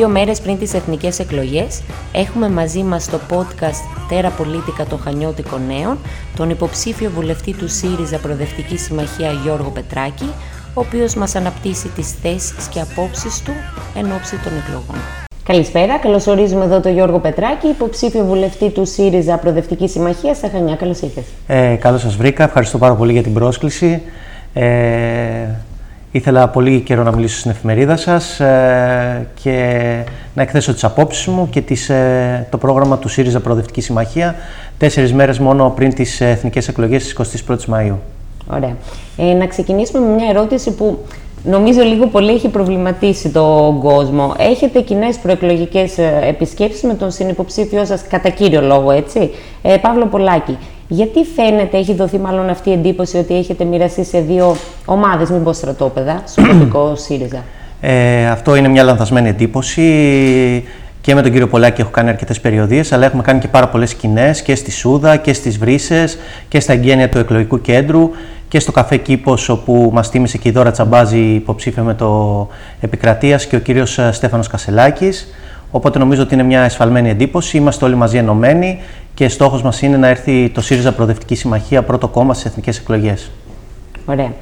Δύο μέρες πριν τις εθνικές εκλογές έχουμε μαζί μας στο podcast «Τέρα Πολίτικα των Χανιώτικων Νέων» τον υποψήφιο βουλευτή του ΣΥΡΙΖΑ Προοδευτική Συμμαχία Γιώργο Πετράκη, ο οποίος μας αναπτύσσει τις θέσεις και απόψεις του εν ώψη των εκλογών. Καλησπέρα, καλωσορίζουμε εδώ τον Γιώργο Πετράκη, υποψήφιο βουλευτή του ΣΥΡΙΖΑ Προοδευτική Συμμαχία στα Χανιά. Καλώς ήρθατε. Ε, Καλώς σας βρήκα. Ευχαριστώ πάρα πολύ για την πρόσκληση. Ε, Ήθελα πολύ καιρό να μιλήσω στην εφημερίδα σας ε, και να εκθέσω τις απόψεις μου και τις, ε, το πρόγραμμα του ΣΥΡΙΖΑ Προοδευτική Συμμαχία τέσσερις μέρες μόνο πριν τις εθνικές εκλογές της 21 Μαΐου. Ωραία. Ε, να ξεκινήσουμε με μια ερώτηση που νομίζω λίγο πολύ έχει προβληματίσει τον κόσμο. Έχετε κοινές προεκλογικές ε, επισκέψεις με τον συνυποψήφιό σας, κατά κύριο λόγο, έτσι, ε, Παύλο Πολάκη. Γιατί φαίνεται, έχει δοθεί μάλλον αυτή η εντύπωση ότι έχετε μοιραστεί σε δύο ομάδες, μην πω στρατόπεδα, στο τοπικό ΣΥΡΙΖΑ; Ε, αυτό είναι μια λανθασμένη εντύπωση. Και με τον κύριο Πολάκη έχω κάνει αρκετές περιοδίες, αλλά έχουμε κάνει και πάρα πολλές σκηνές και στη Σούδα και στις Βρύσες και στα εγγένεια του εκλογικού κέντρου και στο καφέ Κήπος, όπου μας τίμησε και η Δώρα Τσαμπάζη υποψήφια με το Επικρατείας και ο κύριος Στέφανος Κασελάκης. Οπότε νομίζω ότι είναι μια εσφαλμένη εντύπωση. Είμαστε όλοι μαζί ενωμένοι και στόχος μας είναι να έρθει το ΣΥΡΙΖΑ Προοδευτική Συμμαχία πρώτο κόμμα στις εθνικές εκλογές. Ωραία.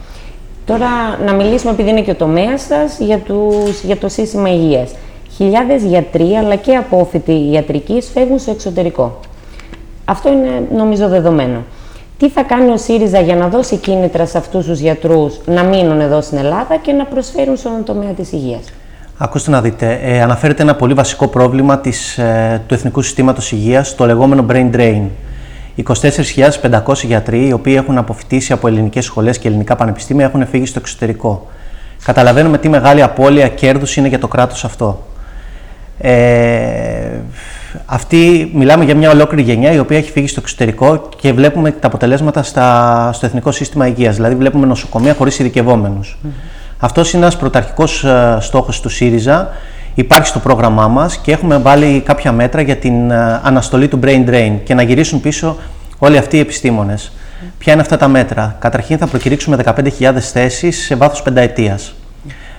Τώρα να μιλήσουμε, επειδή είναι και ο τομέας σας, για, για το σύστημα υγείας. Χιλιάδες γιατροί αλλά και απόφοιτοι ιατρική φεύγουν στο εξωτερικό. Αυτό είναι νομίζω δεδομένο. Τι θα κάνει ο ΣΥΡΙΖΑ για να δώσει κίνητρα σε αυτούς τους γιατρούς να μείνουν εδώ στην Ελλάδα και να προσφέρουν στον τομέα της υγείας; Ακούστε να δείτε, ε, αναφέρεται ένα πολύ βασικό πρόβλημα της, ε, του Εθνικού Συστήματος Υγείας, το λεγόμενο brain drain. 24.500 γιατροί, οι οποίοι έχουν αποφυτίσει από ελληνικές σχολές και ελληνικά πανεπιστήμια, έχουν φύγει στο εξωτερικό. Καταλαβαίνουμε τι μεγάλη απώλεια κέρδους είναι για το κράτος αυτό. Ε, αυτή, μιλάμε για μια ολόκληρη γενιά η οποία έχει φύγει στο εξωτερικό και βλέπουμε τα αποτελέσματα στα, στο Εθνικό Σύστημα Υγείας. Δηλαδή βλέπουμε νοσοκομεία χωρίς ειδικευόμενους. Αυτός είναι ένας πρωταρχικός ε, στόχος του ΣΥΡΙΖΑ. Υπάρχει στο πρόγραμμά μας και έχουμε βάλει κάποια μέτρα για την ε, αναστολή του brain drain και να γυρίσουν πίσω όλοι αυτοί οι επιστήμονες. Ποια είναι αυτά τα μέτρα; Καταρχήν θα προκηρύξουμε 15.000 θέσεις σε βάθος πενταετίας.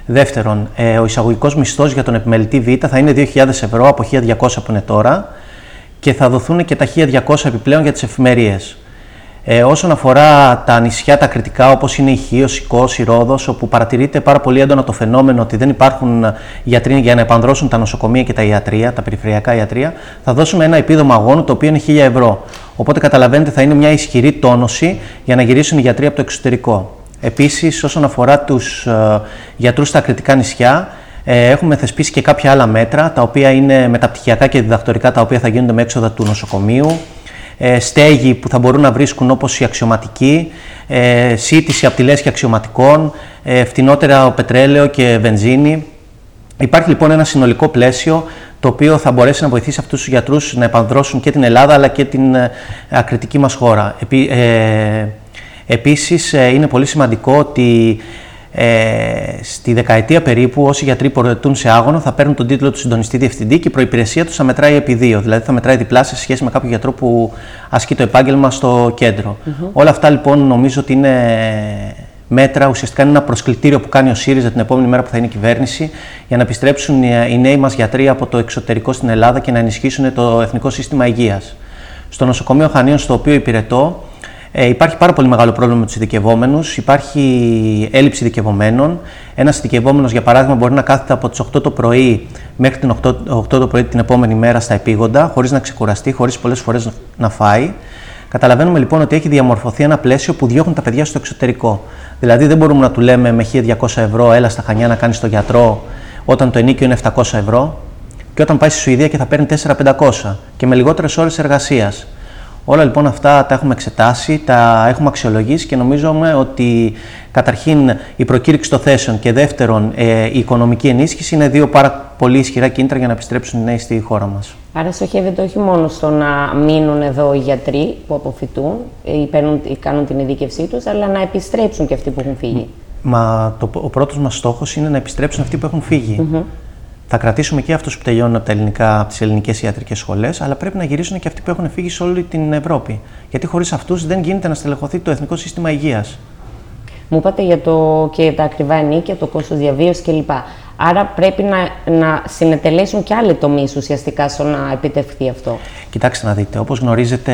Δεύτερον, ε, ο εισαγωγικός μισθός για τον επιμελητή Β θα είναι 2.000 ευρώ από 1.200 που είναι τώρα και θα δοθούν και τα 1.200 επιπλέον για τις εφημερίες. Ε, όσον αφορά τα νησιά τα κριτικά όπως είναι η Χίος, η Κός, η Ρόδος, όπου παρατηρείται πάρα πολύ έντονα το φαινόμενο ότι δεν υπάρχουν γιατροί για να επανδρώσουν τα νοσοκομεία και τα ιατρία, τα περιφερειακά ιατρία, θα δώσουμε ένα επίδομα αγώνου το οποίο είναι 1000 ευρώ. Οπότε καταλαβαίνετε θα είναι μια ισχυρή τόνωση για να γυρίσουν οι γιατροί από το εξωτερικό. Επίσης όσον αφορά τους ε, γιατρούς στα κριτικά νησιά, ε, έχουμε θεσπίσει και κάποια άλλα μέτρα, τα οποία είναι μεταπτυχιακά και διδακτορικά, τα οποία θα γίνονται με έξοδα του νοσοκομείου, ε, στέγη που θα μπορούν να βρίσκουν όπως οι αξιωματικοί, ε, σύντηση από τη λέσχη αξιωματικών, ε, φτηνότερα πετρέλαιο και βενζίνη. Υπάρχει λοιπόν ένα συνολικό πλαίσιο το οποίο θα μπορέσει να βοηθήσει αυτούς τους γιατρούς να επανδρώσουν και την Ελλάδα αλλά και την ε, ακριτική μας χώρα. Επί, ε, επίσης ε, είναι πολύ σημαντικό ότι ε, στη δεκαετία περίπου, όσοι γιατροί προετούν σε άγωνο θα παίρνουν τον τίτλο του συντονιστή διευθυντή και η προπηρεσία τους θα μετράει επί δύο. Δηλαδή θα μετράει διπλά σε σχέση με κάποιο γιατρό που ασκεί το επάγγελμα στο κεντρο Όλα αυτά λοιπόν νομίζω ότι είναι μέτρα, ουσιαστικά είναι ένα προσκλητήριο που κάνει ο ΣΥΡΙΖΑ την επόμενη μέρα που θα είναι η κυβέρνηση για να επιστρέψουν οι νέοι μας γιατροί από το εξωτερικό στην Ελλάδα και να ενισχύσουν το εθνικό σύστημα υγείας. Στο νοσοκομείο Χανίων, στο οποίο υπηρετώ, ε, υπάρχει πάρα πολύ μεγάλο πρόβλημα με τους ειδικευόμενους. Υπάρχει έλλειψη ειδικευομένων. Ένας ειδικευόμενος, για παράδειγμα, μπορεί να κάθεται από τις 8 το πρωί μέχρι τι 8, 8 το πρωί την επόμενη μέρα στα επίγοντα, χωρίς να ξεκουραστεί, χωρίς πολλές φορές να φάει. Καταλαβαίνουμε λοιπόν ότι έχει διαμορφωθεί ένα πλαίσιο που διώχνουν τα παιδιά στο εξωτερικό. Δηλαδή δεν μπορούμε να του λέμε με 1200 ευρώ, έλα στα Χανιά να κάνεις το γιατρό, όταν το ενίκιο είναι 700 ευρώ, και όταν πάει στη Σουηδία και θα παίρνει 4-500 και με λιγότερες ώρες εργασίας. Όλα λοιπόν αυτά τα έχουμε εξετάσει, τα έχουμε αξιολογήσει και νομίζουμε ότι καταρχήν η προκήρυξη των θέσεων και δεύτερον ε, η οικονομική ενίσχυση είναι δύο πάρα πολύ ισχυρά κίνητρα για να επιστρέψουν οι νέοι στη χώρα μας. Άρα στοχεύεται όχι μόνο στο να μείνουν εδώ οι γιατροί που αποφυτούν ή, παίρνουν, ή κάνουν την ειδίκευσή τους, αλλά να επιστρέψουν και αυτοί που έχουν φύγει. Μα το, ο πρώτος μας στόχος είναι να επιστρέψουν αυτοί που έχουν φύγει. Θα κρατήσουμε και αυτούς που τελειώνουν από, τα ελληνικά, από τις ελληνικές ιατρικές σχολές, αλλά πρέπει να γυρίσουν και αυτοί που έχουν φύγει σε όλη την Ευρώπη. Γιατί χωρίς αυτούς δεν γίνεται να στελεχωθεί το Εθνικό Σύστημα Υγείας. Μου είπατε για το, και τα ακριβά ενίκια, το κόστος διαβίωσης κλπ. Άρα πρέπει να, να συνετελέσουν και άλλοι τομείς ουσιαστικά στο να επιτευχθεί αυτό. Κοιτάξτε να δείτε, όπως γνωρίζετε,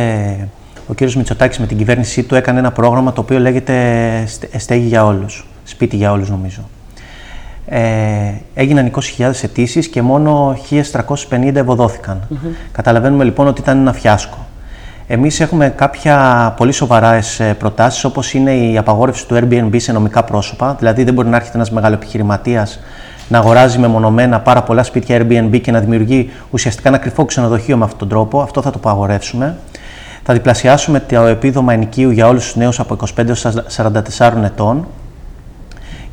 ο κ. Μητσοτάκης με την κυβέρνησή του έκανε ένα πρόγραμμα το οποίο λέγεται Στέγη για όλους. Σπίτι για όλους, νομίζω. Ε, έγιναν 20.000 αιτήσεις και μόνο 1.350 ευωδόθηκαν. Καταλαβαίνουμε λοιπόν ότι ήταν ένα φιάσκο. Εμείς έχουμε κάποια πολύ σοβαρέ προτάσεις, όπως είναι η απαγόρευση του Airbnb σε νομικά πρόσωπα. Δηλαδή, δεν μπορεί να έρχεται ένας μεγάλο επιχειρηματία να αγοράζει μεμονωμένα πάρα πολλά σπίτια Airbnb και να δημιουργεί ουσιαστικά ένα κρυφό ξενοδοχείο με αυτόν τον τρόπο. Αυτό θα το απαγορεύσουμε. Θα διπλασιάσουμε το επίδομα ενοικίου για όλους τους νέους από 25 έως 44 ετών.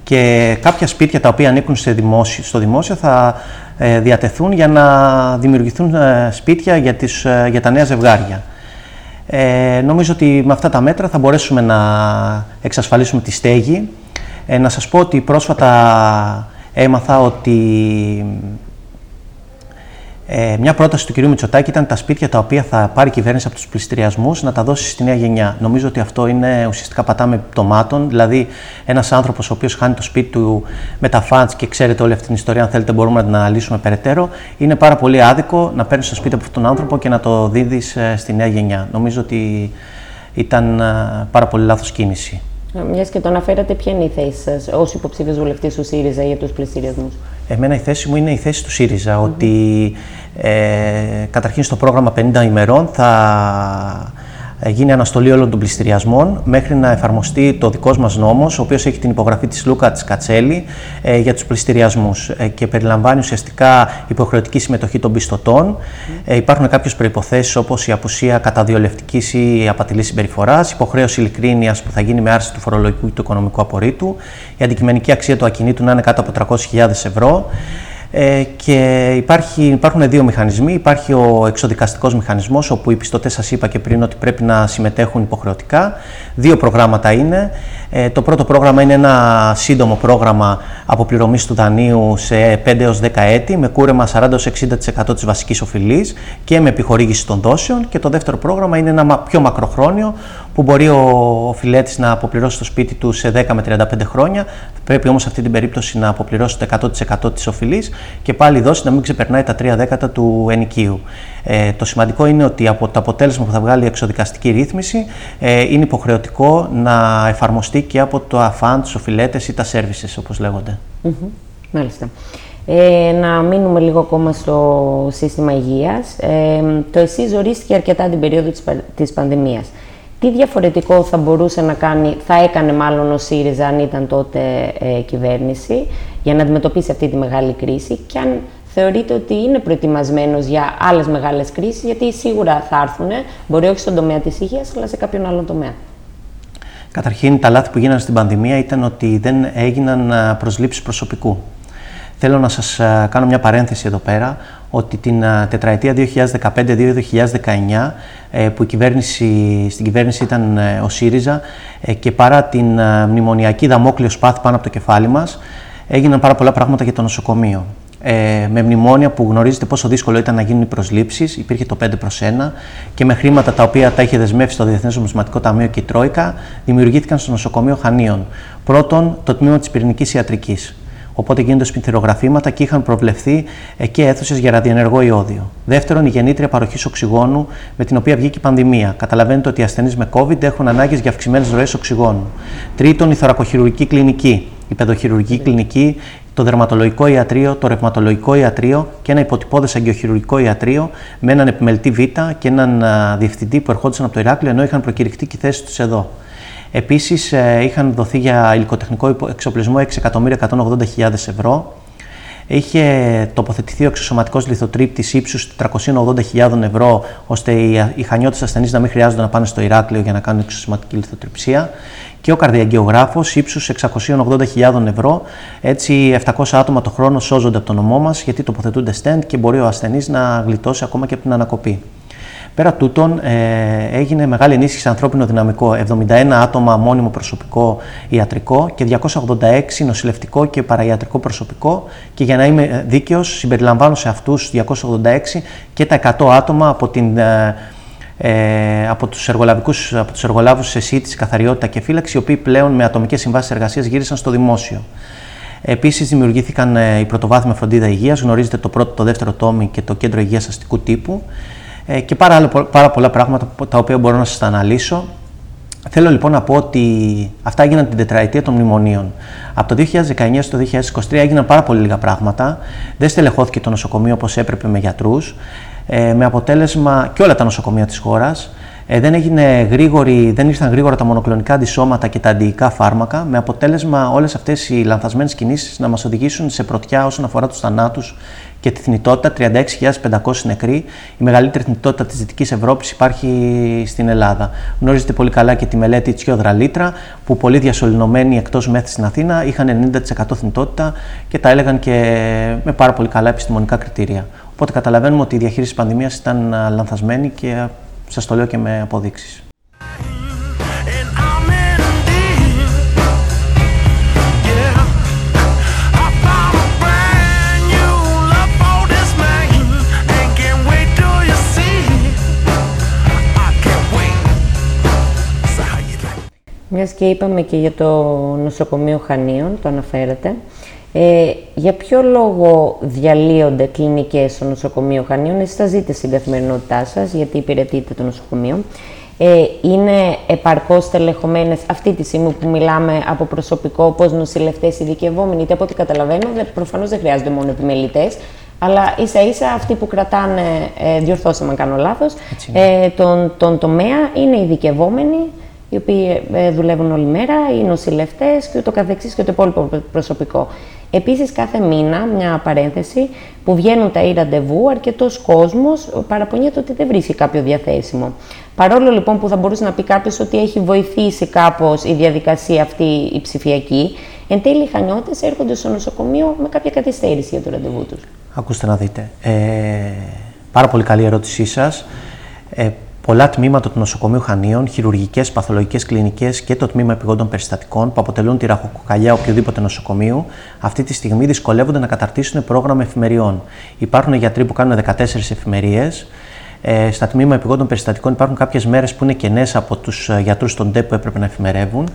Και κάποια σπίτια τα οποία ανήκουν σε δημόσιο, στο δημόσιο θα ε, διατεθούν για να δημιουργηθούν ε, σπίτια για, τις, ε, για τα νέα ζευγάρια. Ε, νομίζω ότι με αυτά τα μέτρα θα μπορέσουμε να εξασφαλίσουμε τη στέγη. Ε, να σας πω ότι πρόσφατα έμαθα ότι ε, μια πρόταση του κ. Μητσοτάκη ήταν τα σπίτια τα οποία θα πάρει η κυβέρνηση από τους πληστηριασμούς να τα δώσει στη νέα γενιά. Νομίζω ότι αυτό είναι ουσιαστικά πατάμε πτωμάτων. Δηλαδή, ένας άνθρωπος ο οποίος χάνει το σπίτι του με τα φαντς και ξέρετε όλη αυτή την ιστορία, αν θέλετε, μπορούμε να την αναλύσουμε περαιτέρω. Είναι πάρα πολύ άδικο να παίρνεις το σπίτι από αυτόν τον άνθρωπο και να το δίδεις ε, στη νέα γενιά. Νομίζω ότι ήταν ε, πάρα πολύ λάθος κίνηση. Μιας και το αναφέρατε, ποια είναι η θέση σας ως υποψήφιος βουλευτής του ΣΥΡΙΖΑ για τους πληστηριασμού. Εμένα η θέση μου είναι η θέση του ΣΥΡΙΖΑ, ότι ε, καταρχήν στο πρόγραμμα 50 ημερών θα ε, γίνει αναστολή όλων των πληστηριασμών μέχρι να εφαρμοστεί το δικός μας νόμος, ο οποίος έχει την υπογραφή της Λούκα της Κατσέλη ε, για τους πληστηριασμούς ε, και περιλαμβάνει ουσιαστικά υποχρεωτική συμμετοχή των πιστωτών. Ε, υπάρχουν κάποιες προποθέσει όπως η απουσία καταδιολευτικής ή απατηλής συμπεριφοράς, υποχρέωση ειλικρίνειας που θα γίνει με άρση του φορολογικού ή του οικονομικού απορρίτου, η αντικειμενική αξία του ακινήτου να είναι κάτω από 300.000 ευρώ. Ε, και υπάρχει, υπάρχουν δύο μηχανισμοί. Υπάρχει ο εξοδικαστικός μηχανισμός, όπου οι πιστωτές σας είπα και πριν ότι πρέπει να συμμετέχουν υποχρεωτικά. Δύο προγράμματα είναι. Ε, το πρώτο πρόγραμμα είναι ένα σύντομο πρόγραμμα αποπληρωμής του δανείου σε 5 έως 10 έτη, με κούρεμα 40-60% της βασικής οφειλής και με επιχορήγηση των δόσεων. Και το δεύτερο πρόγραμμα είναι ένα πιο μακροχρόνιο, που μπορεί ο οφειλέτης να αποπληρώσει το σπίτι του σε 10 με 35 χρόνια. Πρέπει όμως σε αυτή την περίπτωση να αποπληρώσει το 100% της οφειλής και πάλι η δόση να μην ξεπερνάει τα 3 δέκατα του ενοικίου. Ε, το σημαντικό είναι ότι από το αποτέλεσμα που θα βγάλει η εξοδικαστική ρύθμιση ε, είναι υποχρεωτικό να εφαρμοστεί και από το ΑΦΑΝ, του οφειλέτες ή τα services όπως λέγονται. Mm Μάλιστα. Ε, να μείνουμε λίγο ακόμα στο σύστημα υγείας. Ε, το ΕΣΥ ορίστηκε αρκετά την περίοδο της, της πανδημίας. Τι διαφορετικό θα μπορούσε να κάνει, θα έκανε μάλλον ο ΣΥΡΙΖΑ αν ήταν τότε ε, κυβέρνηση για να αντιμετωπίσει αυτή τη μεγάλη κρίση και αν θεωρείτε ότι είναι προετοιμασμένος για άλλες μεγάλες κρίσεις, γιατί σίγουρα θα έρθουν, μπορεί όχι στον τομέα της υγείας, αλλά σε κάποιον άλλον τομέα. Καταρχήν, τα λάθη που γίνανε στην πανδημία ήταν ότι δεν έγιναν προσλήψεις προσωπικού. Θέλω να σας κάνω μια παρένθεση εδώ πέρα, ότι την τετραετία 2015-2019, ε, που η κυβέρνηση, στην κυβέρνηση ήταν ε, ο ΣΥΡΙΖΑ ε, και παρά την μνημονιακή δαμόκλειο σπάθη πάνω από το κεφάλι μας, έγιναν πάρα πολλά πράγματα για το νοσοκομείο. Ε, με μνημόνια που γνωρίζετε πόσο δύσκολο ήταν να γίνουν οι προσλήψεις, υπήρχε το 5 προς 1 και με χρήματα τα οποία τα είχε δεσμεύσει το Διεθνές Νομισματικό Ταμείο και η Τρόικα, δημιουργήθηκαν στο νοσοκομείο Χανίων. Πρώτον, το τμήμα της πυρηνικής ιατρικής. Οπότε γίνονται σπινθυρογραφήματα και είχαν προβλεφθεί και αίθουσες για ραδιενεργό ιόδιο. Δεύτερον, η γεννήτρια παροχής οξυγόνου με την οποία βγήκε η πανδημία. Καταλαβαίνετε ότι οι ασθενείς με COVID έχουν ανάγκες για αυξημένες ροές οξυγόνου. Τρίτον, η θωρακοχειρουργική κλινική, η παιδοχειρουργική κλινική, το δερματολογικό ιατρείο, το ρευματολογικό ιατρείο και ένα υποτυπώδες αγκιοχειρουργικό ιατρείο με έναν επιμελητή Β και έναν διευθυντή που ερχόντουσαν από το Ηράκλειο ενώ είχαν προκηρυχτεί και θέσεις τους εδώ. Επίσης, ε, είχαν δοθεί για υλικοτεχνικό εξοπλισμό 6.180.000 ευρώ. Είχε τοποθετηθεί ο εξωσωματικός λιθοτρύπτη ύψους 480.000 ευρώ, ώστε οι χανιώτες ασθενείς να μην χρειάζονται να πάνε στο Ηράκλειο για να κάνουν εξωσωματική λιθοτριψία. Και ο καρδιαγγεωγράφο ύψους 680.000 ευρώ. Έτσι, 700 άτομα το χρόνο σώζονται από το νομό μας, γιατί τοποθετούνται στέντ και μπορεί ο ασθενής να γλιτώσει ακόμα και από την ανακοπή. Πέρα τούτων, ε, έγινε μεγάλη ενίσχυση ανθρώπινο δυναμικό. 71 άτομα μόνιμο προσωπικό ιατρικό και 286 νοσηλευτικό και παραϊατρικό προσωπικό. Και για να είμαι δίκαιος, συμπεριλαμβάνω σε αυτούς 286 και τα 100 άτομα από την. Ε, ε, από τους, εργολαβικούς, από τους εργολάβους σε ΣΥΤΙΣ, καθαριότητα και φύλαξη, οι οποίοι πλέον με ατομικές συμβάσεις εργασίας γύρισαν στο δημόσιο. Επίσης, δημιουργήθηκαν ε, η πρωτοβάθμια φροντίδα υγείας. Γνωρίζετε το πρώτο, το δεύτερο τόμι και το κέντρο υγείας αστικού τύπου. Ε, και πάρα, πάρα πολλά πράγματα τα οποία μπορώ να σας τα αναλύσω. Θέλω λοιπόν να πω ότι αυτά έγιναν την τετραετία των μνημονίων. Από το 2019 στο 2023 έγιναν πάρα πολύ λίγα πράγματα. Δεν στελεχώθηκε το νοσοκομείο όπως έπρεπε με γιατρούς. Ε, με αποτέλεσμα και όλα τα νοσοκομεία της χώρας ε, δεν, έγινε γρήγορη, δεν ήρθαν γρήγορα τα μονοκλονικά αντισώματα και τα αντιϊκά φάρμακα, με αποτέλεσμα όλες αυτές οι λανθασμένες κινήσεις να μας οδηγήσουν σε πρωτιά όσον αφορά τους θανάτους και τη θνητότητα. 36.500 νεκροί. Η μεγαλύτερη θνητότητα της Δυτικής Ευρώπης υπάρχει στην Ελλάδα. Γνωρίζετε πολύ καλά και τη μελέτη Τσιόδρα Λίτρα, που πολλοί διασωληνωμένοι εκτός μέθης στην Αθήνα είχαν 90% θνητότητα και τα έλεγαν και με πάρα πολύ καλά επιστημονικά κριτήρια. Οπότε καταλαβαίνουμε ότι η διαχείριση της πανδημίας ήταν λανθασμένη και σας το λέω και με αποδείξεις. Μιας και είπαμε και για το νοσοκομείο Χανίων, το αναφέρατε, ε, για ποιο λόγο διαλύονται κλινικές στο νοσοκομείο Χανίων, εσείς τα ζείτε στην καθημερινότητά σας, γιατί υπηρετείτε το νοσοκομείο. Ε, είναι επαρκώς τελεχωμένες αυτή τη στιγμή που μιλάμε από προσωπικό, όπως νοσηλευτές ειδικευόμενοι, γιατί από ό,τι καταλαβαίνω, προφανώς δεν χρειάζονται μόνο επιμελητές, αλλά ίσα ίσα αυτοί που κρατάνε, ε, διορθώσαμε αν κάνω λάθος, ε, τον, τον τομέα είναι ειδικευόμενοι, οι οποίοι ε, δουλεύουν όλη μέρα, οι νοσηλευτές και ούτω καθεξής και το υπόλοιπο προσωπικό. Επίσης κάθε μήνα, μια παρένθεση, που βγαίνουν τα ή ραντεβού, αρκετός κόσμος παραπονιέται ότι δεν βρίσκει κάποιο διαθέσιμο. Παρόλο λοιπόν που θα μπορούσε να πει κάποιος ότι έχει βοηθήσει κάπως η διαδικασία αυτή η ψηφιακή, εν τέλει οι χανιώτες έρχονται στο νοσοκομείο με κάποια καθυστέρηση για το ραντεβού τους. Ακούστε να δείτε. Ε, πάρα πολύ καλή ερώτησή σας. Ε, Πολλά τμήματα του νοσοκομείου Χανίων, χειρουργικές, παθολογικές κλινικές και το τμήμα επιγόντων περιστατικών που αποτελούν τη ραχοκοκαλιά οποιοδήποτε νοσοκομείου, αυτή τη στιγμή δυσκολεύονται να καταρτήσουν πρόγραμμα εφημεριών. Υπάρχουν γιατροί που κάνουν 14 εφημερίες. Ε, στα τμήμα επιγόντων περιστατικών υπάρχουν κάποιες μέρες που είναι κενές από τους ε, γιατρούς των ΤΕΠ που έπρεπε να εφημερεύουν.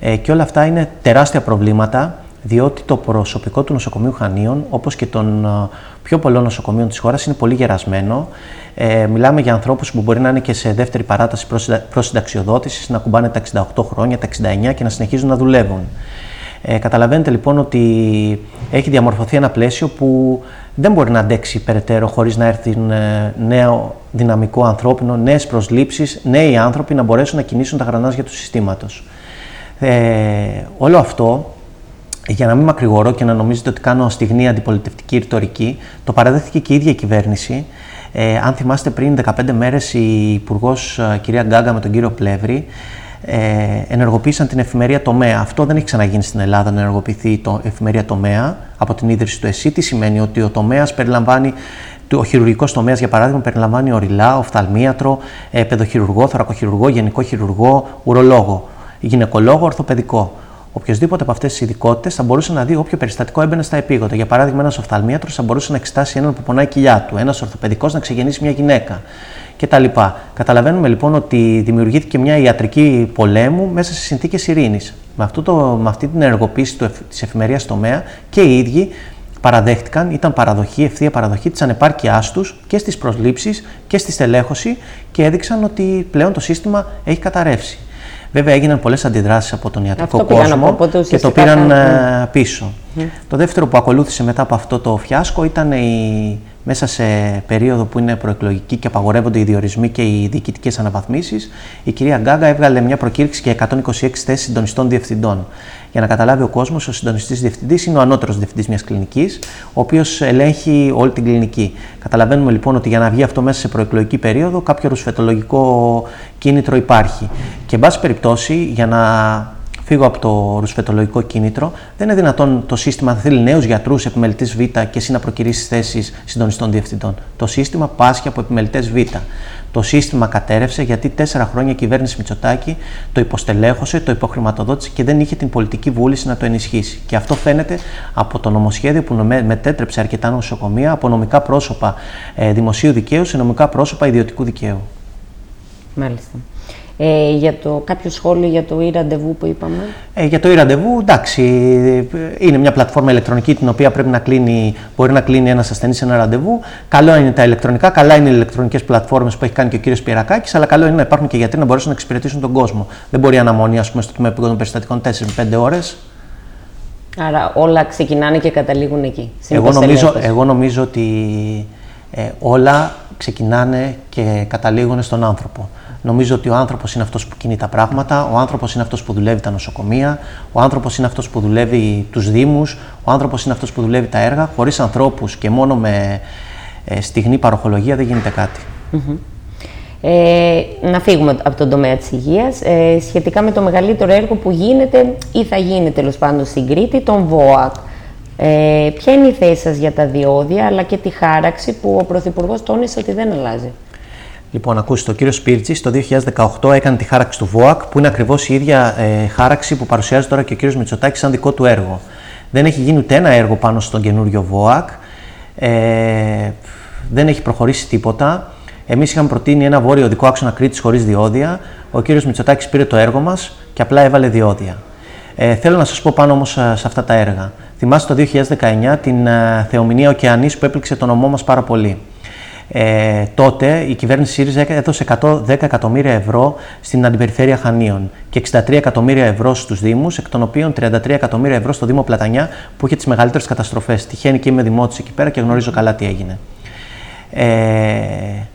Ε, και όλα αυτά είναι τεράστια προβλήματα διότι το προσωπικό του νοσοκομείου Χανίων, όπως και των ε, πιο πολλών νοσοκομείων της χώρας, είναι πολύ γερασμένο. Ε, μιλάμε για ανθρώπους που μπορεί να είναι και σε δεύτερη παράταση προς συνταξιοδότησης, να κουμπάνε τα 68 χρόνια, τα 69 και να συνεχίζουν να δουλεύουν. Ε, καταλαβαίνετε λοιπόν ότι έχει διαμορφωθεί ένα πλαίσιο που δεν μπορεί να αντέξει περαιτέρω χωρίς να έρθει ε, νέο δυναμικό ανθρώπινο, νέες προσλήψεις, νέοι άνθρωποι να μπορέσουν να κινήσουν τα γρανάζια του συστήματος. Ε, όλο αυτό για να μην μακρηγορώ και να νομίζετε ότι κάνω στιγνή αντιπολιτευτική ρητορική, το παραδέχθηκε και η ίδια η κυβέρνηση. Ε, αν θυμάστε πριν 15 μέρες η υπουργός ε, κυρία Γκάγκα με τον κύριο Πλεύρη ε, ενεργοποίησαν την εφημερία τομέα. Αυτό δεν έχει ξαναγίνει στην Ελλάδα να ενεργοποιηθεί η εφημερία τομέα από την ίδρυση του ΕΣΥ. Τι σημαίνει ότι ο τομέα περιλαμβάνει ο χειρουργικός τομέα, για παράδειγμα, περιλαμβάνει οριλά, οφθαλμίατρο, ε, παιδοχειρουργό, θωρακοχειρουργό, γενικό χειρουργό, ουρολόγο, γυναικολόγο, ορθοπαιδικό. Οποιοδήποτε από αυτές τις ειδικότητες θα μπορούσε να δει όποιο περιστατικό έμπαινε στα επίγοντα. Για παράδειγμα, ένας οφθαλμίατρος θα μπορούσε να εξετάσει έναν που πονάει κοιλιά του, ένας ορθοπαιδικός να ξεγεννήσει μια γυναίκα κτλ. Καταλαβαίνουμε λοιπόν ότι δημιουργήθηκε μια ιατρική πολέμου μέσα σε συνθήκες ειρήνης. Με, με αυτή την ενεργοποίηση της εφημερίας τομέα και οι ίδιοι παραδέχτηκαν, ήταν παραδοχή, ευθεία παραδοχή της ανεπάρκειάς τους και στις προσλήψεις και στη στελέχωση και έδειξαν ότι πλέον το σύστημα έχει καταρρεύσει. Βέβαια έγιναν πολλές αντιδράσεις από τον ιατρικό κόσμο και το πήραν ε, πίσω. Το δεύτερο που ακολούθησε μετά από αυτό το φιάσκο ήταν η, μέσα σε περίοδο που είναι προεκλογική και απαγορεύονται οι διορισμοί και οι διοικητικές αναβαθμίσεις, η κυρία Γκάγκα έβγαλε μια προκήρυξη για 126 θέσεις συντονιστών διευθυντών. Για να καταλάβει ο κόσμος, ο συντονιστής διευθυντής είναι ο ανώτερος διευθυντής μιας κλινικής, ο οποίος ελέγχει όλη την κλινική. Καταλαβαίνουμε λοιπόν ότι για να βγει αυτό μέσα σε προεκλογική περίοδο, κάποιο ρουσφετολογικό κίνητρο υπάρχει. Και, εν πάση περιπτώσει, για να φύγω από το ρουσφετολογικό κίνητρο, δεν είναι δυνατόν το σύστημα να θέλει νέους γιατρούς επιμελητής Β και εσύ να προκυρήσεις θέσεις συντονιστών διευθυντών. Το σύστημα πάσχει από επιμελητές Β. Το σύστημα κατέρευσε γιατί τέσσερα χρόνια η κυβέρνηση Μητσοτάκη το υποστελέχωσε, το υποχρηματοδότησε και δεν είχε την πολιτική βούληση να το ενισχύσει. Και αυτό φαίνεται από το νομοσχέδιο που μετέτρεψε αρκετά νοσοκομεία από νομικά πρόσωπα ε, δημοσίου δικαίου σε νομικά πρόσωπα ιδιωτικού δικαίου. Μάλιστα. Ε, για το, κάποιο σχόλιο για το e-ραντεβού που είπαμε. Ε, για το e-ραντεβού, εντάξει, είναι μια πλατφόρμα ηλεκτρονική την οποία πρέπει να κλείνει, μπορεί να κλείνει ένας ασθενής ένα ραντεβού. Καλό είναι τα ηλεκτρονικά, καλά είναι οι ηλεκτρονικές πλατφόρμες που έχει κάνει και ο κύριος Πιερακάκης, αλλά καλό είναι να υπάρχουν και γιατροί να μπορέσουν να εξυπηρετήσουν τον κόσμο. Δεν μπορεί αναμονή, ας πούμε, στο τμήμα επίγοντων περιστατικών 4-5 ώρες. Άρα όλα ξεκινάνε και καταλήγουν εκεί. Εγώ νομίζω, εγώ νομίζω ότι ε, όλα ξεκινάνε και καταλήγουν στον άνθρωπο. Νομίζω ότι ο άνθρωπος είναι αυτός που κινεί τα πράγματα, ο άνθρωπος είναι αυτός που δουλεύει τα νοσοκομεία, ο άνθρωπος είναι αυτός που δουλεύει τους Δήμους, ο άνθρωπος είναι αυτός που δουλεύει τα έργα. Χωρίς ανθρώπους και μόνο με ε, στιγμή παροχολογία δεν γίνεται Ε, να φύγουμε από τον τομέα της υγείας. Ε, σχετικά με το μεγαλύτερο έργο που γίνεται ή θα γίνει τέλος πάντων στην Κρήτη, τον ΒΟΑΚ. Ε, ποια είναι η θέση σας για τα διόδια, αλλά και τη χάραξη που ο Πρωθυπουργός τόνισε ότι δεν αλλάζει; Λοιπόν, ακούστε, ο κύριο Σπίρτζη το 2018 έκανε τη χάραξη του ΒΟΑΚ, που είναι ακριβώς η ίδια ε, χάραξη που παρουσιάζει τώρα και ο κύριος Μητσοτάκη σαν δικό του έργο. Δεν έχει γίνει ούτε ένα έργο πάνω στον καινούριο ΒΟΑΚ. Ε, δεν έχει προχωρήσει τίποτα. Εμείς είχαμε προτείνει ένα βόρειο οδικό άξονα Κρήτης χωρίς διόδια. Ο κύριος Μητσοτάκης πήρε το έργο μας και απλά έβαλε διόδια. Ε, θέλω να σας πω πάνω όμως ε, σε αυτά τα έργα. Θυμάστε το 2019 την ε, Θεομηνία Οκεανής που έπληξε τον ομό μας πάρα πολύ. Ε, τότε η κυβέρνηση ΣΥΡΙΖΑ έδωσε 110 εκατομμύρια ευρώ στην αντιπεριφέρεια Χανίων και 63 εκατομμύρια ευρώ στους Δήμους, εκ των οποίων 33 εκατομμύρια ευρώ στο Δήμο Πλατανιά που είχε τις μεγαλύτερες καταστροφές. Τυχαίνει και είμαι δημότης εκεί πέρα και γνωρίζω καλά τι έγινε. Ε,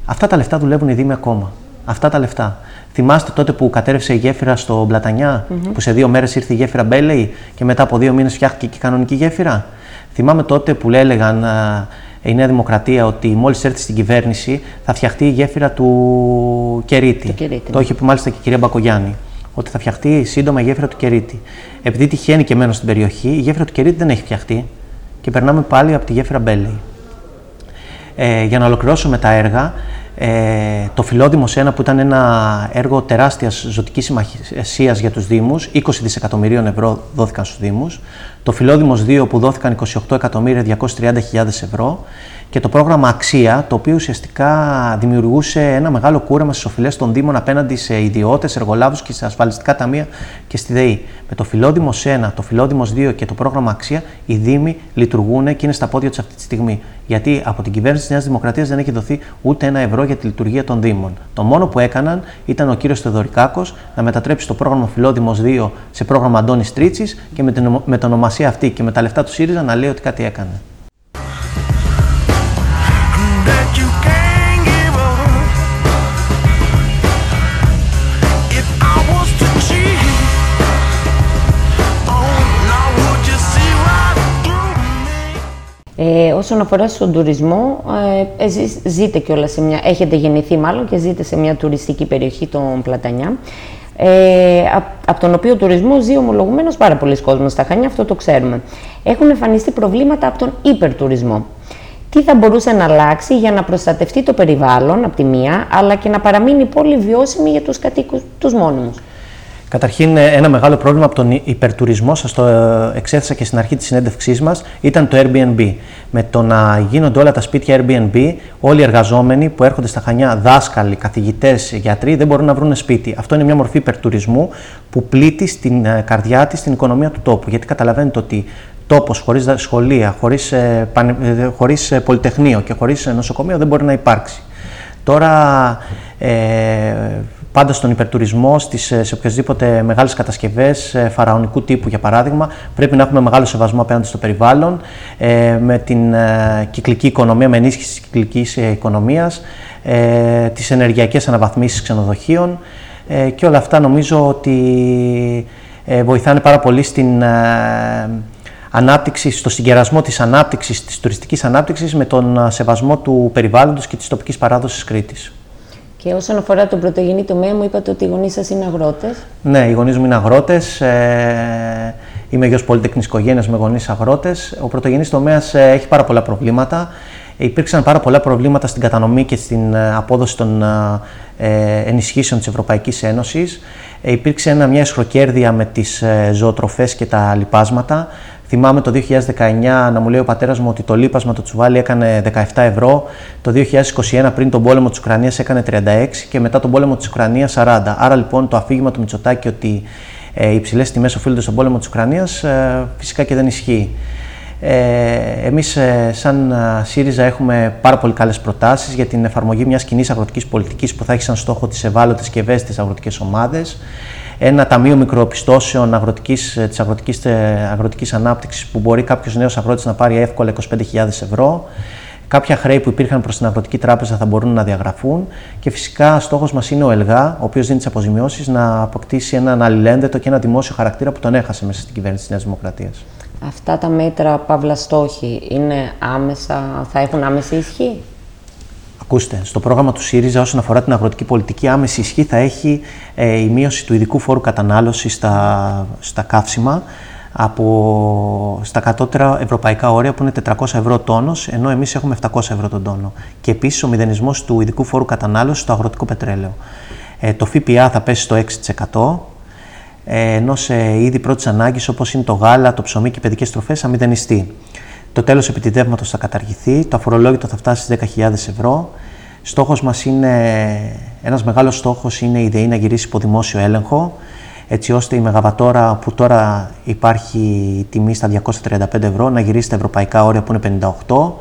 αυτά τα λεφτά δουλεύουν οι Δήμοι ακόμα. Αυτά τα λεφτά. Θυμάστε τότε που κατέρευσε η γέφυρα στο πλατανια που σε δύο μέρες ήρθε η γέφυρα Μπέλεϊ και μετά από δύο μήνες φτιάχτηκε και η κανονική γέφυρα; Θυμάμαι τότε που έλεγαν η Νέα Δημοκρατία ότι μόλις έρθει στην κυβέρνηση θα φτιαχτεί η γέφυρα του Κερίτη. Το, το ναι. είχε πει μάλιστα και η κυρία Μπακογιάννη. Ότι θα φτιαχτεί σύντομα η γέφυρα του Κερίτη. Επειδή τυχαίνει και μένω στην περιοχή, η γέφυρα του Κερίτη δεν έχει φτιαχτεί και περνάμε πάλι από τη γέφυρα Μπέλεϊ. Ε, για να ολοκληρώσουμε τα έργα, ε, το Φιλόδημος 1 που ήταν ένα έργο τεράστιας ζωτικής σημασίας για τους Δήμους, 20 δισεκατομμυρίων ευρώ δόθηκαν στους Δήμους. Το Φιλόδημος 2 που δόθηκαν 28.230.000 ευρώ και το πρόγραμμα Αξία, το οποίο ουσιαστικά δημιουργούσε ένα μεγάλο κούρεμα στις οφειλές των Δήμων απέναντι σε ιδιώτες, εργολάβους και σε ασφαλιστικά ταμεία και στη ΔΕΗ. Με το Φιλόδημο 1, το Φιλόδημος 2 και το πρόγραμμα Αξία, οι Δήμοι λειτουργούν και είναι στα πόδια τους αυτή τη στιγμή. Γιατί από την κυβέρνηση της Νέας Δημοκρατίας δεν έχει δοθεί ούτε ένα ευρώ για τη λειτουργία των Δήμων. Το μόνο που έκαναν ήταν ο κύριος Θεοδωρικάκος να μετατρέψει το πρόγραμμα Φιλόδημο 2 σε πρόγραμμα Αντώνης Τρίτσι και με την, με την ονομασία αυτή και με τα λεφτά του ΣΥΡΙΖΑ να λέει ότι κάτι έκανε. Ε, όσον αφορά στον τουρισμό, ε, εσείς ζείτε κιόλας σε μια, έχετε γεννηθεί μάλλον και ζείτε σε μια τουριστική περιοχή, τον Πλατανιά, ε, από τον οποίο τουρισμός ζει ομολογουμένως πάρα πολλοί κόσμοι στα Χανιά, αυτό το ξέρουμε. Έχουν εμφανιστεί προβλήματα από τον υπερτουρισμό. Τι θα μπορούσε να αλλάξει για να προστατευτεί το περιβάλλον από τη μία, αλλά και να παραμείνει η πόλη βιώσιμη για τους κατοίκους, τους μόνιμους; Καταρχήν, ε, ένα μεγάλο πρόβλημα από τον υπερτουρισμό, σας το ε, εξέθεσα και στην αρχή της συνέντευξής μας, ήταν το Airbnb. Με το να γίνονται όλα τα σπίτια Airbnb, όλοι οι εργαζόμενοι που έρχονται στα Χανιά, δάσκαλοι, καθηγητές, γιατροί, δεν μπορούν να βρουν σπίτι. Αυτό είναι μια μορφή υπερτουρισμού που πλήττει στην ε, καρδιά της την οικονομία του τόπου. Γιατί καταλαβαίνετε ότι τόπος χωρίς σχολεία, χωρίς χωρίς πολυτεχνείο και χωρίς νοσοκομείο δεν μπορεί να υπάρξει. Τώρα, ε, πάντα στον υπερτουρισμό, στις, ε, σε οποιασδήποτε μεγάλες κατασκευές, ε, φαραωνικού τύπου για παράδειγμα, πρέπει να έχουμε μεγάλο σεβασμό απέναντι στο περιβάλλον, ε, με την ε, κυκλική οικονομία, με ενίσχυση της κυκλικής οικονομίας, ε, τις ενεργειακές αναβαθμίσεις ξενοδοχείων ε, και όλα αυτά νομίζω ότι βοηθάνε πάρα πολύ στην ανάπτυξη, στο συγκερασμό της ανάπτυξης, της τουριστικής ανάπτυξης με τον σεβασμό του περιβάλλοντος και της τοπικής παράδοσης Κρήτης. Και όσον αφορά τον πρωτογενή τομέα, μου είπατε ότι οι γονείς σας είναι αγρότες. Ναι, οι γονείς μου είναι αγρότες. Ε, είμαι γιος πολυτεχνής οικογένειας με γονείς αγρότες. Ο πρωτογενής τομέας ε, έχει πάρα πολλά προβλήματα. Υπήρξαν πάρα πολλά προβλήματα στην κατανομή και στην ε, απόδοση των ε, ενισχύσεων της Ευρωπαϊκής Ένωσης. Υπήρξε ένα, μια εσχροκέρδεια με τις ζωοτροφές και τα λοιπάσματα. Θυμάμαι το 2019 να μου λέει ο πατέρας μου ότι το λίπασμα το τσουβάλι έκανε 17 ευρώ. Το 2021 πριν τον πόλεμο της Ουκρανίας έκανε 36 και μετά τον πόλεμο της Ουκρανίας 40. Άρα λοιπόν το αφήγημα του Μητσοτάκη ότι ε, οι υψηλές τιμές οφείλονται στον πόλεμο της Ουκρανίας ε, φυσικά και δεν ισχύει. Ε, εμείς ε, σαν ε, ΣΥΡΙΖΑ έχουμε πάρα πολύ καλές προτάσεις για την εφαρμογή μιας κοινής αγροτικής πολιτικής που θα έχει σαν στόχο τις ευάλωτες και ευαίσθητες αγροτικές ομάδες, ένα ταμείο μικροπιστώσεων αγροτικής, της αγροτικής, αγροτικής ανάπτυξης που μπορεί κάποιος νέος αγρότης να πάρει εύκολα 25.000 ευρώ, Κάποια χρέη που υπήρχαν προς την Αγροτική Τράπεζα θα μπορούν να διαγραφούν και φυσικά στόχος μας είναι ο ΕΛΓΑ, ο οποίος δίνει τις αποζημιώσεις, να αποκτήσει έναν αλληλένδετο και ένα δημόσιο χαρακτήρα που τον έχασε μέσα στην κυβέρνηση της Νέας Δημοκρατίας. Αυτά τα μέτρα παύλα στόχοι είναι άμεσα, θα έχουν άμεση ισχύ; Ακούστε, στο πρόγραμμα του ΣΥΡΙΖΑ όσον αφορά την αγροτική πολιτική, άμεση ισχύ θα έχει ε, η μείωση του ειδικού φόρου κατανάλωσης στα, στα καύσιμα από στα κατώτερα ευρωπαϊκά όρια που είναι 400 ευρώ τόνος, ενώ εμείς έχουμε 700 ευρώ τον τόνο. Και επίσης ο μηδενισμός του ειδικού φόρου κατανάλωσης στο αγροτικό πετρέλαιο. Ε, το ΦΠΑ θα πέσει στο 6%, ε, ενώ σε είδη πρώτης ανάγκης όπως είναι το γάλα, το ψωμί και οι παιδικές τροφές θα μηδενιστεί. Το τέλος επιτιδεύματος θα καταργηθεί, το αφορολόγητο θα φτάσει στις 10.000 ευρώ. Στόχος μας είναι, ένας μεγάλος στόχος είναι η ΔΕΗ να γυρίσει υπό δημόσιο έλεγχο, έτσι ώστε η μεγαβατόρα που τώρα υπάρχει τιμή στα 235 ευρώ να γυρίσει στα ευρωπαϊκά όρια που είναι 58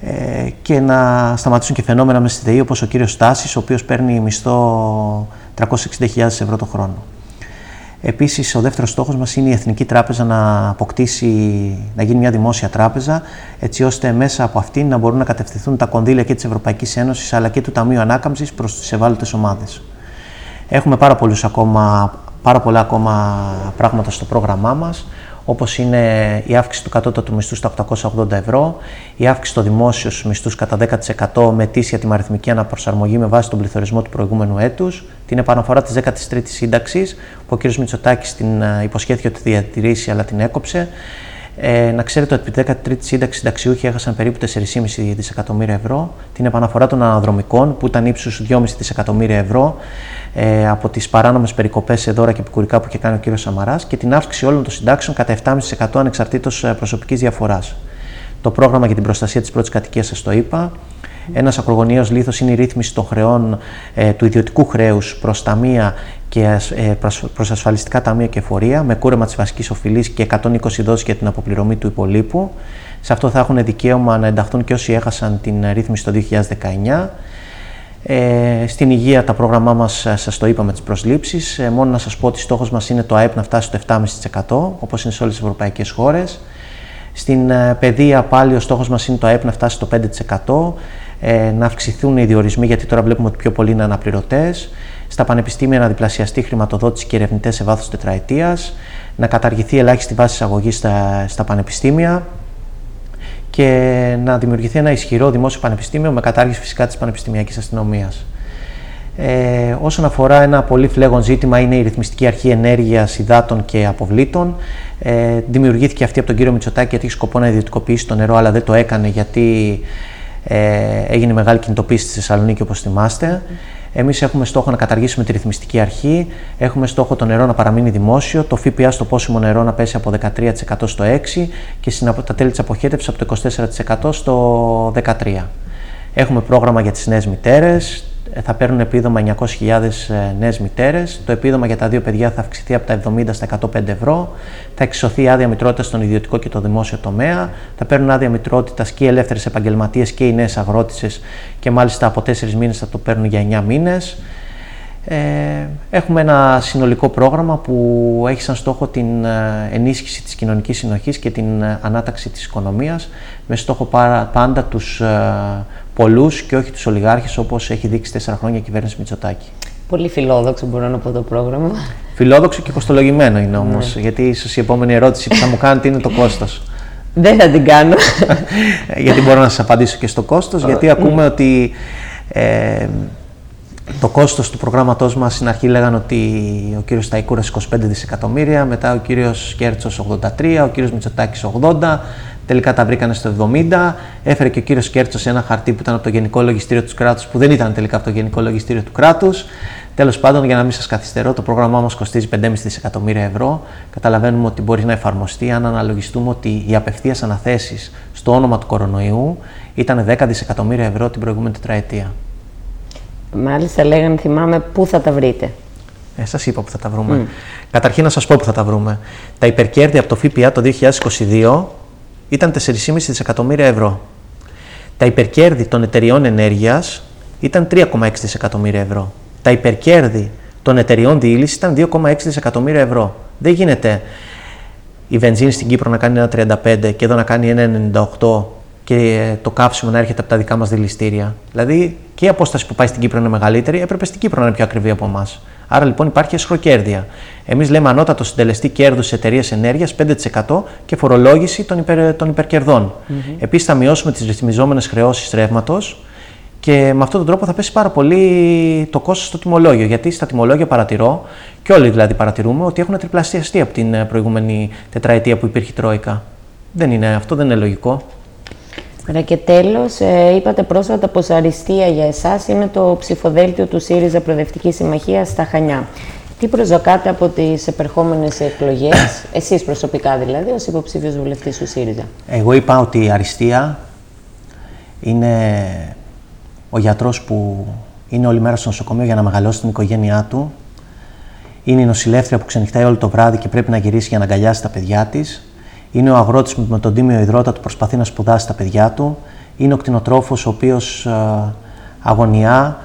ε, και να σταματήσουν και φαινόμενα μέσα στη ΔΕΗ όπως ο κύριος Στάσης, ο οποίος παίρνει μισθό 360.000 ευρώ το χρόνο. Επίσης, ο δεύτερος στόχος μας είναι η Εθνική Τράπεζα να αποκτήσει, να γίνει μια δημόσια τράπεζα, έτσι ώστε μέσα από αυτήν να μπορούν να κατευθυνθούν τα κονδύλια και της Ευρωπαϊκής Ένωσης αλλά και του Ταμείου Ανάκαμψης προς τις ευάλωτες ομάδες. Έχουμε πάρα, ακόμα, πάρα πολλά ακόμα πράγματα στο πρόγραμμά μας όπως είναι η αύξηση του κατώτατου μισθού στα 880 ευρώ, η αύξηση στο δημόσιο μισθού κατά 10% με αιτήσια τιμαριθμική αναπροσαρμογή με βάση τον πληθωρισμό του προηγούμενου έτους, την επαναφορά της 13ης σύνταξης που ο κ. Μητσοτάκης την ε, υποσχέθηκε ότι θα διατηρήσει αλλά την έκοψε, ε, να ξέρετε ότι επί 13η σύνταξη συνταξιούχοι έχασαν περίπου 4,5 δισεκατομμύρια ευρώ. Την επαναφορά των αναδρομικών που ήταν ύψους 2,5 δισεκατομμύρια ευρώ ε, από τις παράνομες περικοπές σε δώρα και επικουρικά που είχε κάνει ο κ. Σαμαράς και την αύξηση όλων των συντάξεων κατά 7,5% ανεξαρτήτως ε, προσωπικής διαφοράς. Το πρόγραμμα για την προστασία της πρώτης κατοικίας, σας το είπα. Ένας ακρογωνιαίος λήθο είναι η ρύθμιση των χρεών ε, του ιδιωτικού χρέους προς ταμεία και ε, προς ασφαλιστικά ταμεία και φορεία, με κούρεμα της βασικής οφειλής και 120 δόσεις για την αποπληρωμή του υπολείπου. Σε αυτό θα έχουν δικαίωμα να ενταχθούν και όσοι έχασαν την ρύθμιση το 2019. Ε, στην υγεία τα πρόγραμμά μας ε, σας το είπαμε τις προσλήψεις. Ε, μόνο να σας πω ότι στόχος μας είναι το ΑΕΠ να φτάσει στο 7,5% όπως είναι σε όλες τις ευρωπαϊκές χώρες. Στην ε, παιδεία πάλι ο στόχος μας είναι το ΑΕΠ να φτάσει στο 5%. Ε, να αυξηθούν οι διορισμοί γιατί τώρα βλέπουμε ότι πιο πολλοί είναι αναπληρωτές. Στα πανεπιστήμια να διπλασιαστεί χρηματοδότηση και ερευνητές σε βάθος τετραετίας, να καταργηθεί ελάχιστη βάση εισαγωγής στα, στα πανεπιστήμια, και να δημιουργηθεί ένα ισχυρό δημόσιο πανεπιστήμιο με κατάργηση φυσικά της πανεπιστημιακής αστυνομίας. Ε, όσον αφορά ένα πολύ φλέγον ζήτημα είναι η Ρυθμιστική Αρχή Ενέργειας, Υδάτων και Αποβλήτων. Ε, δημιουργήθηκε αυτή από τον κύριο Μητσοτάκη γιατί έχει σκοπό να ιδιωτικοποιήσει το νερό αλλά δεν το έκανε γιατί ε, έγινε μεγάλη κινητοποίηση στη Θεσσαλονίκη όπως θυμάστε. Εμείς έχουμε στόχο να καταργήσουμε τη ρυθμιστική αρχή, έχουμε στόχο το νερό να παραμείνει δημόσιο, το ΦΠΑ στο πόσιμο νερό να πέσει από 13% στο 6% και τα τέλη της αποχέτευσης από το 24% στο 13%. Έχουμε πρόγραμμα για τις νέες μητέρες, ε, θα παίρνουν επίδομα 900.000 ε, νέες μητέρες. Το επίδομα για τα δύο παιδιά θα αυξηθεί από τα 70 στα 105 ευρώ. Θα εξισωθεί άδεια μητρότητας στον ιδιωτικό και το δημόσιο τομέα. Θα παίρνουν άδεια μητρότητας και οι ελεύθερες επαγγελματίες και οι νέες αγρότησες και μάλιστα από 4 μήνες θα το παίρνουν για 9 μήνες. Ε, έχουμε ένα συνολικό πρόγραμμα που έχει σαν στόχο την ε, ενίσχυση της κοινωνικής συνοχής και την ε, ανάταξη της οικονομίας με στόχο πάντα τους πολλούς και όχι τους ολιγάρχες όπως έχει δείξει τέσσερα χρόνια η κυβέρνηση Μητσοτάκη. Πολύ φιλόδοξο μπορώ να πω το πρόγραμμα. Φιλόδοξο και κοστολογημένο είναι όμως, ναι. γιατί ίσως η επόμενη ερώτηση που θα μου κάνετε είναι το κόστος. Δεν θα την κάνω. γιατί μπορώ να σας απαντήσω και στο κόστος, γιατί ακούμε ότι ε, το κόστος του προγράμματός μας στην αρχή λέγανε ότι ο κύριος Σταϊκούρας 25 δισεκατομμύρια, μετά ο κύριος Κέρτσος 83, ο κύριος Μητσοτάκης 80, τελικά τα βρήκανε στο 70. Έφερε και ο κύριος Κέρτσος ένα χαρτί που ήταν από το Γενικό Λογιστήριο του κράτους, που δεν ήταν τελικά από το Γενικό Λογιστήριο του κράτους. Τέλος πάντων, για να μην σας καθυστερώ, το πρόγραμμά μας κοστίζει 5,5 δισεκατομμύρια ευρώ. Καταλαβαίνουμε ότι μπορεί να εφαρμοστεί αν αναλογιστούμε ότι οι απευθείας αναθέσεις στο όνομα του κορονοϊού ήταν 10 δισεκατομμύρια ευρώ την προηγούμενη τετραετία. Μάλιστα, λέγανε, θυμάμαι, πού θα τα βρείτε. Ε, σας είπα που θα τα βρούμε. Καταρχήν, να σας πω που θα τα βρούμε. Τα υπερκέρδη από το ΦΠΑ το 2022 ήταν 4,5 δισεκατομμύρια ευρώ. Τα υπερκέρδη των εταιριών ενέργειας ήταν 3,6 δισεκατομμύρια ευρώ. Τα υπερκέρδη των εταιριών διήλυσης ήταν 2,6 δισεκατομμύρια ευρώ. Δεν γίνεται η βενζίνη στην Κύπρο να κάνει ένα 35 και εδώ να κάνει ένα 98 και το καύσιμο να έρχεται από τα δικά μας δηληστήρια. Δηλαδή και η απόσταση που πάει στην Κύπρο είναι μεγαλύτερη, έπρεπε στην Κύπρο να είναι πιο ακριβή από εμάς. Άρα λοιπόν υπάρχει εσχροκέρδεια. Εμείς λέμε ανώτατο συντελεστή κέρδους τη εταιρεία ενέργειας 5% και φορολόγηση των, υπερ, των υπερκερδών. Mm-hmm. Επίσης θα μειώσουμε τις ρυθμιζόμενες χρεώσεις ρεύματος και με αυτόν τον τρόπο θα πέσει πάρα πολύ το κόστος στο τιμολόγιο. Γιατί στα τιμολόγια παρατηρώ, και όλοι δηλαδή παρατηρούμε, ότι έχουν τριπλασιαστεί από την προηγούμενη τετραετία που υπήρχε η Τρόικα. Δεν είναι αυτό, δεν είναι λογικό. Ωραία και τέλος, ε, είπατε πρόσφατα πως αριστεία για εσάς είναι το ψηφοδέλτιο του ΣΥΡΙΖΑ Προοδευτικής Συμμαχίας στα Χανιά. Τι προσδοκάτε από τις επερχόμενες εκλογές, εσείς προσωπικά δηλαδή, ως υποψήφιος βουλευτής του ΣΥΡΙΖΑ; Εγώ είπα ότι η αριστεία είναι ο γιατρός που είναι όλη μέρα στο νοσοκομείο για να μεγαλώσει την οικογένειά του. Είναι η νοσηλεύτρια που ξενυχτάει όλο το βράδυ και πρέπει να γυρίσει για να αγκαλιάσει τα παιδιά της είναι ο αγρότης που με τον τίμιο υδρότα του προσπαθεί να σπουδάσει τα παιδιά του. Είναι ο κτηνοτρόφος ο οποίος ε, αγωνιά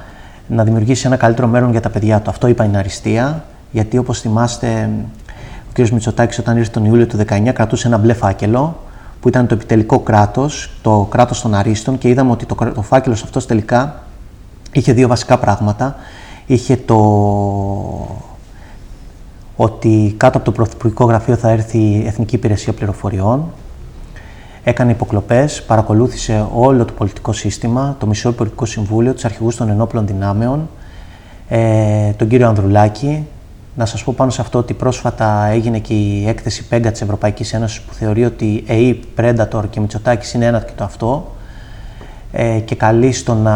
να δημιουργήσει ένα καλύτερο μέλλον για τα παιδιά του. Αυτό είπα είναι αριστεία, γιατί όπως θυμάστε, ο κ. Μητσοτάκης όταν ήρθε τον Ιούλιο του 19 κρατούσε ένα μπλε φάκελο που ήταν το επιτελικό κράτος, το κράτος των Αρίστων και είδαμε ότι το, το φάκελος αυτός τελικά είχε δύο βασικά πράγματα. Είχε το ότι κάτω από το Πρωθυπουργικό Γραφείο θα έρθει η Εθνική Υπηρεσία Πληροφοριών. Έκανε υποκλοπές, παρακολούθησε όλο το πολιτικό σύστημα, το Μισό Υπουργικό Συμβούλιο, τους αρχηγούς των ενόπλων δυνάμεων, ε, τον κύριο Ανδρουλάκη. Να σας πω πάνω σε αυτό ότι πρόσφατα έγινε και η έκθεση ΠΕΓΚΑ της Ευρωπαϊκής Ένωσης που θεωρεί ότι ΕΕ, Predator και Μητσοτάκης είναι ένα και το αυτό ε, και καλεί στο να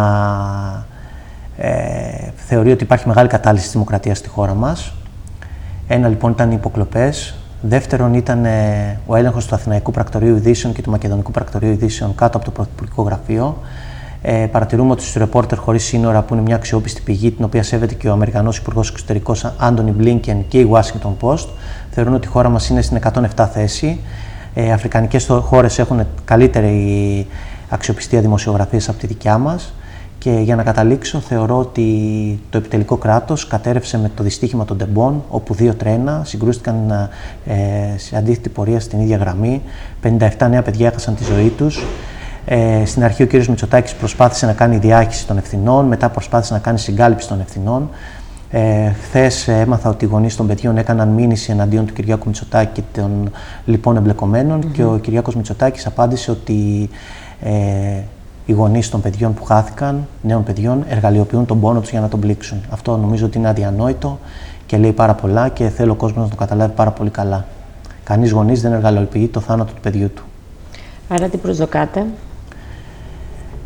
ε, θεωρεί ότι υπάρχει μεγάλη κατάλυση της δημοκρατίας στη χώρα μας. Ένα λοιπόν ήταν οι υποκλοπές. Δεύτερον ήταν ε, ο έλεγχος του Αθηναϊκού Πρακτορείου Ειδήσεων και του Μακεδονικού Πρακτορείου Ειδήσεων κάτω από το Πρωθυπουργικό Γραφείο. Ε, παρατηρούμε ότι στους ρεπόρτερ χωρίς σύνορα, που είναι μια αξιόπιστη πηγή, την οποία σέβεται και ο Αμερικανός Υπουργός Εξωτερικό Άντωνι Μπλίνκεν και η Washington Post, θεωρούν ότι η χώρα μας είναι στην 107 θέση. Ε, Αφρικανικές χώρες έχουν καλύτερη αξιοπιστία δημοσιογραφίας από τη δικιά μας. Και για να καταλήξω, θεωρώ ότι το επιτελικό κράτος κατέρευσε με το δυστύχημα των τεμπών, όπου δύο τρένα συγκρούστηκαν ε, σε αντίθετη πορεία στην ίδια γραμμή. 57 νέα παιδιά έχασαν τη ζωή τους. Ε, στην αρχή ο κ. Μητσοτάκης προσπάθησε να κάνει διάχυση των ευθυνών, μετά προσπάθησε να κάνει συγκάλυψη των ευθυνών. Ε, Χθες έμαθα ότι οι γονείς των παιδιών έκαναν μήνυση εναντίον του Κυριάκου Μητσοτάκη και των λοιπόν εμπλεκομένων mm-hmm. και ο Κυριάκος Μητσοτάκης απάντησε ότι ε, οι γονείς των παιδιών που χάθηκαν, νέων παιδιών, εργαλειοποιούν τον πόνο τους για να τον πλήξουν. Αυτό νομίζω ότι είναι αδιανόητο και λέει πάρα πολλά και θέλω ο κόσμος να το καταλάβει πάρα πολύ καλά. Κανείς γονείς δεν εργαλειοποιεί το θάνατο του παιδιού του. Άρα τι προσδοκάτε;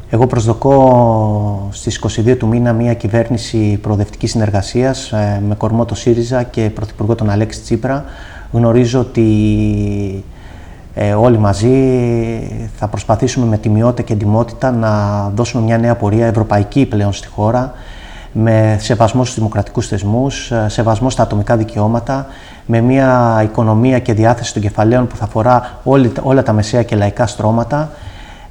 Εγώ προσδοκώ στις 22 του μήνα μια κυβέρνηση προοδευτικής συνεργασίας ε, με κορμό το ΣΥΡΙΖΑ και πρωθυπουργό τον Αλέξη Τσίπρα. Γνωρίζω ότι ε, όλοι μαζί θα προσπαθήσουμε με τιμιότητα και εντυμότητα να δώσουμε μια νέα πορεία ευρωπαϊκή πλέον στη χώρα με σεβασμό στους δημοκρατικούς θεσμούς, ε, σεβασμό στα ατομικά δικαιώματα, με μια οικονομία και διάθεση των κεφαλαίων που θα αφορά όλα τα μεσαία και λαϊκά στρώματα,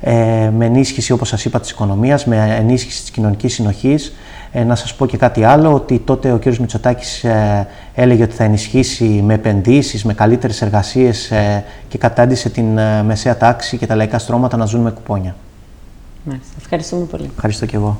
ε, με ενίσχυση, όπως σας είπα, της οικονομίας, με ενίσχυση της κοινωνικής συνοχής, ε, να σας πω και κάτι άλλο, ότι τότε ο κ. Μητσοτάκης ε, έλεγε ότι θα ενισχύσει με επενδύσεις, με καλύτερες εργασίες ε, και κατάντησε την ε, μεσαία τάξη και τα λαϊκά στρώματα να ζουν με κουπόνια. Μάλιστα. Ευχαριστούμε πολύ. Ευχαριστώ και εγώ.